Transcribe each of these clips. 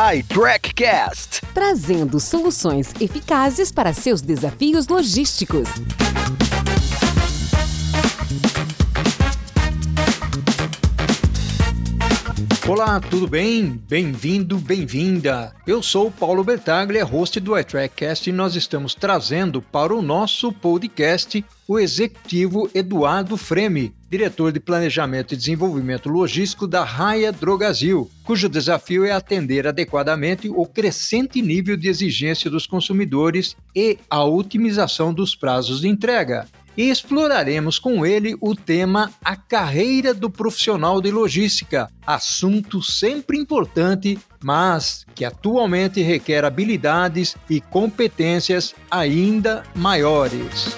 iTrackCast trazendo soluções eficazes para seus desafios logísticos. Olá, tudo bem? Bem-vindo, bem-vinda. Eu sou Paulo Bertaglia, host do iTrackcast e nós estamos trazendo para o nosso podcast o executivo Eduardo Freme, diretor de Planejamento e Desenvolvimento Logístico da Raia Drogazil, cujo desafio é atender adequadamente o crescente nível de exigência dos consumidores e a otimização dos prazos de entrega e exploraremos com ele o tema A Carreira do Profissional de Logística, assunto sempre importante, mas que atualmente requer habilidades e competências ainda maiores.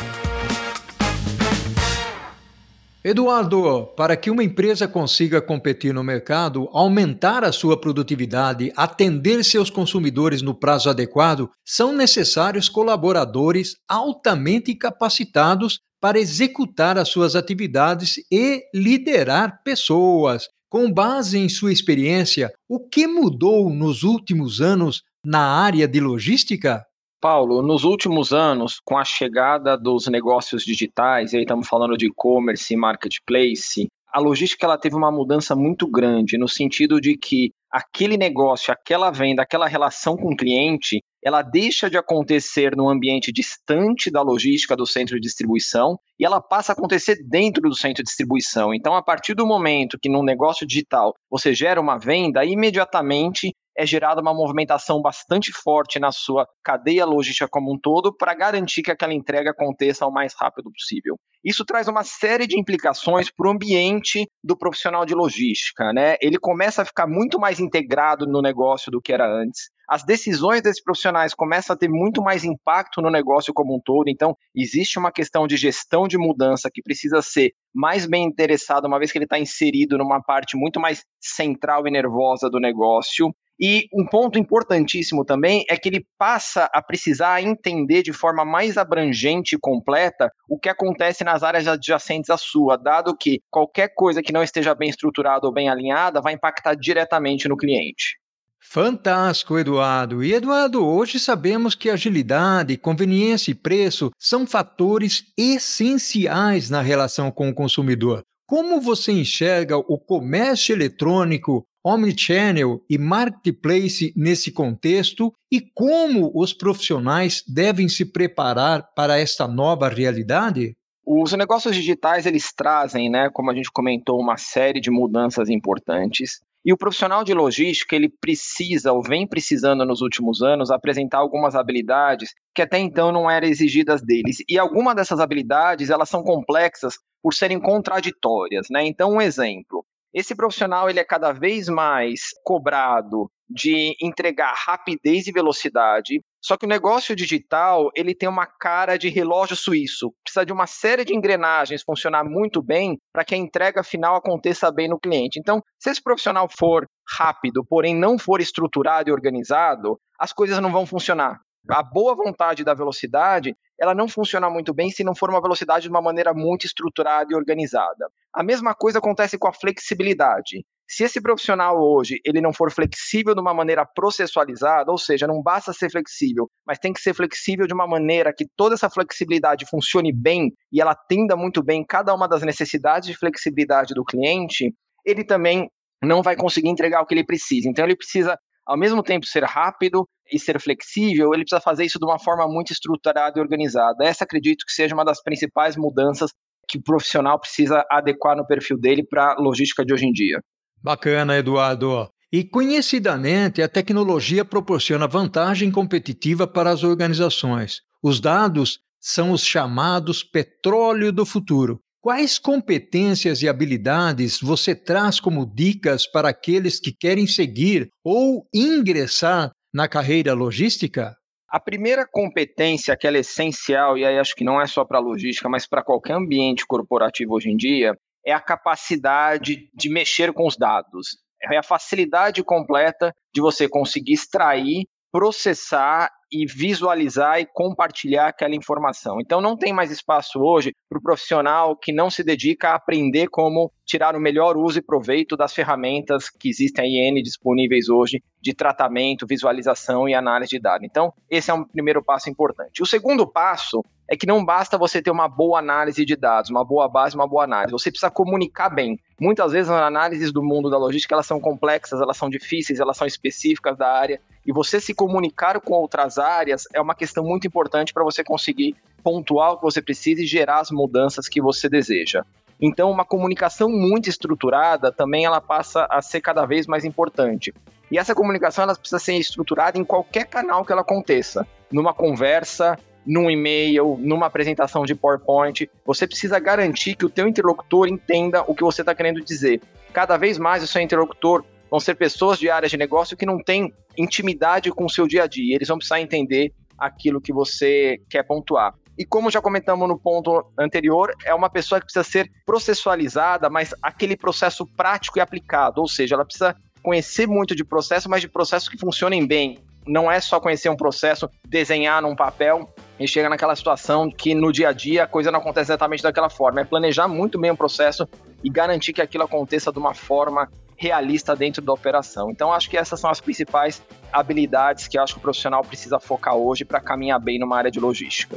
Eduardo, para que uma empresa consiga competir no mercado, aumentar a sua produtividade, atender seus consumidores no prazo adequado, são necessários colaboradores altamente capacitados para executar as suas atividades e liderar pessoas. Com base em sua experiência, o que mudou nos últimos anos na área de logística? Paulo, nos últimos anos, com a chegada dos negócios digitais, aí estamos falando de e-commerce, marketplace, a logística ela teve uma mudança muito grande no sentido de que aquele negócio, aquela venda, aquela relação com o cliente, ela deixa de acontecer no ambiente distante da logística do centro de distribuição e ela passa a acontecer dentro do centro de distribuição. Então, a partir do momento que num negócio digital você gera uma venda, imediatamente é gerada uma movimentação bastante forte na sua cadeia logística como um todo para garantir que aquela entrega aconteça o mais rápido possível. Isso traz uma série de implicações para o ambiente do profissional de logística, né? Ele começa a ficar muito mais integrado no negócio do que era antes. As decisões desses profissionais começam a ter muito mais impacto no negócio como um todo. Então, existe uma questão de gestão de mudança que precisa ser mais bem interessada, uma vez que ele está inserido numa parte muito mais central e nervosa do negócio. E um ponto importantíssimo também é que ele passa a precisar entender de forma mais abrangente e completa o que acontece nas áreas adjacentes à sua, dado que qualquer coisa que não esteja bem estruturada ou bem alinhada vai impactar diretamente no cliente. Fantástico, Eduardo. E Eduardo, hoje sabemos que agilidade, conveniência e preço são fatores essenciais na relação com o consumidor. Como você enxerga o comércio eletrônico omnichannel e marketplace nesse contexto e como os profissionais devem se preparar para esta nova realidade? Os negócios digitais eles trazem, né, como a gente comentou, uma série de mudanças importantes. E o profissional de logística, ele precisa, ou vem precisando nos últimos anos, apresentar algumas habilidades que até então não eram exigidas deles. E algumas dessas habilidades, elas são complexas por serem contraditórias, né? Então, um exemplo. Esse profissional ele é cada vez mais cobrado de entregar rapidez e velocidade. Só que o negócio digital ele tem uma cara de relógio suíço. Precisa de uma série de engrenagens funcionar muito bem para que a entrega final aconteça bem no cliente. Então, se esse profissional for rápido, porém não for estruturado e organizado, as coisas não vão funcionar. A boa vontade da velocidade, ela não funciona muito bem se não for uma velocidade de uma maneira muito estruturada e organizada. A mesma coisa acontece com a flexibilidade. Se esse profissional hoje ele não for flexível de uma maneira processualizada, ou seja, não basta ser flexível, mas tem que ser flexível de uma maneira que toda essa flexibilidade funcione bem e ela atenda muito bem cada uma das necessidades de flexibilidade do cliente, ele também não vai conseguir entregar o que ele precisa. Então ele precisa ao mesmo tempo ser rápido e ser flexível, ele precisa fazer isso de uma forma muito estruturada e organizada. Essa acredito que seja uma das principais mudanças que o profissional precisa adequar no perfil dele para a logística de hoje em dia. Bacana, Eduardo. E conhecidamente, a tecnologia proporciona vantagem competitiva para as organizações. Os dados são os chamados petróleo do futuro. Quais competências e habilidades você traz como dicas para aqueles que querem seguir ou ingressar na carreira logística? A primeira competência que é essencial, e aí acho que não é só para a logística, mas para qualquer ambiente corporativo hoje em dia, é a capacidade de mexer com os dados. É a facilidade completa de você conseguir extrair, processar e visualizar e compartilhar aquela informação. Então não tem mais espaço hoje para o profissional que não se dedica a aprender como tirar o melhor uso e proveito das ferramentas que existem aí N disponíveis hoje de tratamento, visualização e análise de dados. Então, esse é um primeiro passo importante. O segundo passo é que não basta você ter uma boa análise de dados, uma boa base, uma boa análise. Você precisa comunicar bem. Muitas vezes as análises do mundo da logística elas são complexas, elas são difíceis, elas são específicas da área. E você se comunicar com outras áreas é uma questão muito importante para você conseguir pontuar o que você precisa e gerar as mudanças que você deseja. Então, uma comunicação muito estruturada também ela passa a ser cada vez mais importante. E essa comunicação ela precisa ser estruturada em qualquer canal que ela aconteça, numa conversa, num e-mail, numa apresentação de PowerPoint. Você precisa garantir que o teu interlocutor entenda o que você está querendo dizer. Cada vez mais o seu interlocutor vão ser pessoas de áreas de negócio que não têm intimidade com o seu dia a dia. Eles vão precisar entender aquilo que você quer pontuar. E como já comentamos no ponto anterior, é uma pessoa que precisa ser processualizada, mas aquele processo prático e aplicado, ou seja, ela precisa conhecer muito de processo, mas de processos que funcionem bem. Não é só conhecer um processo, desenhar num papel e chegar naquela situação que no dia a dia a coisa não acontece exatamente daquela forma. É planejar muito bem o processo e garantir que aquilo aconteça de uma forma realista dentro da operação. Então, acho que essas são as principais habilidades que acho que o profissional precisa focar hoje para caminhar bem numa área de logística.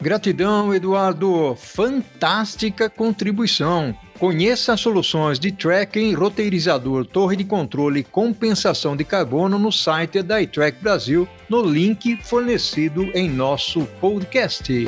Gratidão, Eduardo. Fantástica contribuição. Conheça as soluções de tracking, roteirizador, torre de controle e compensação de carbono no site da iTrack Brasil, no link fornecido em nosso podcast.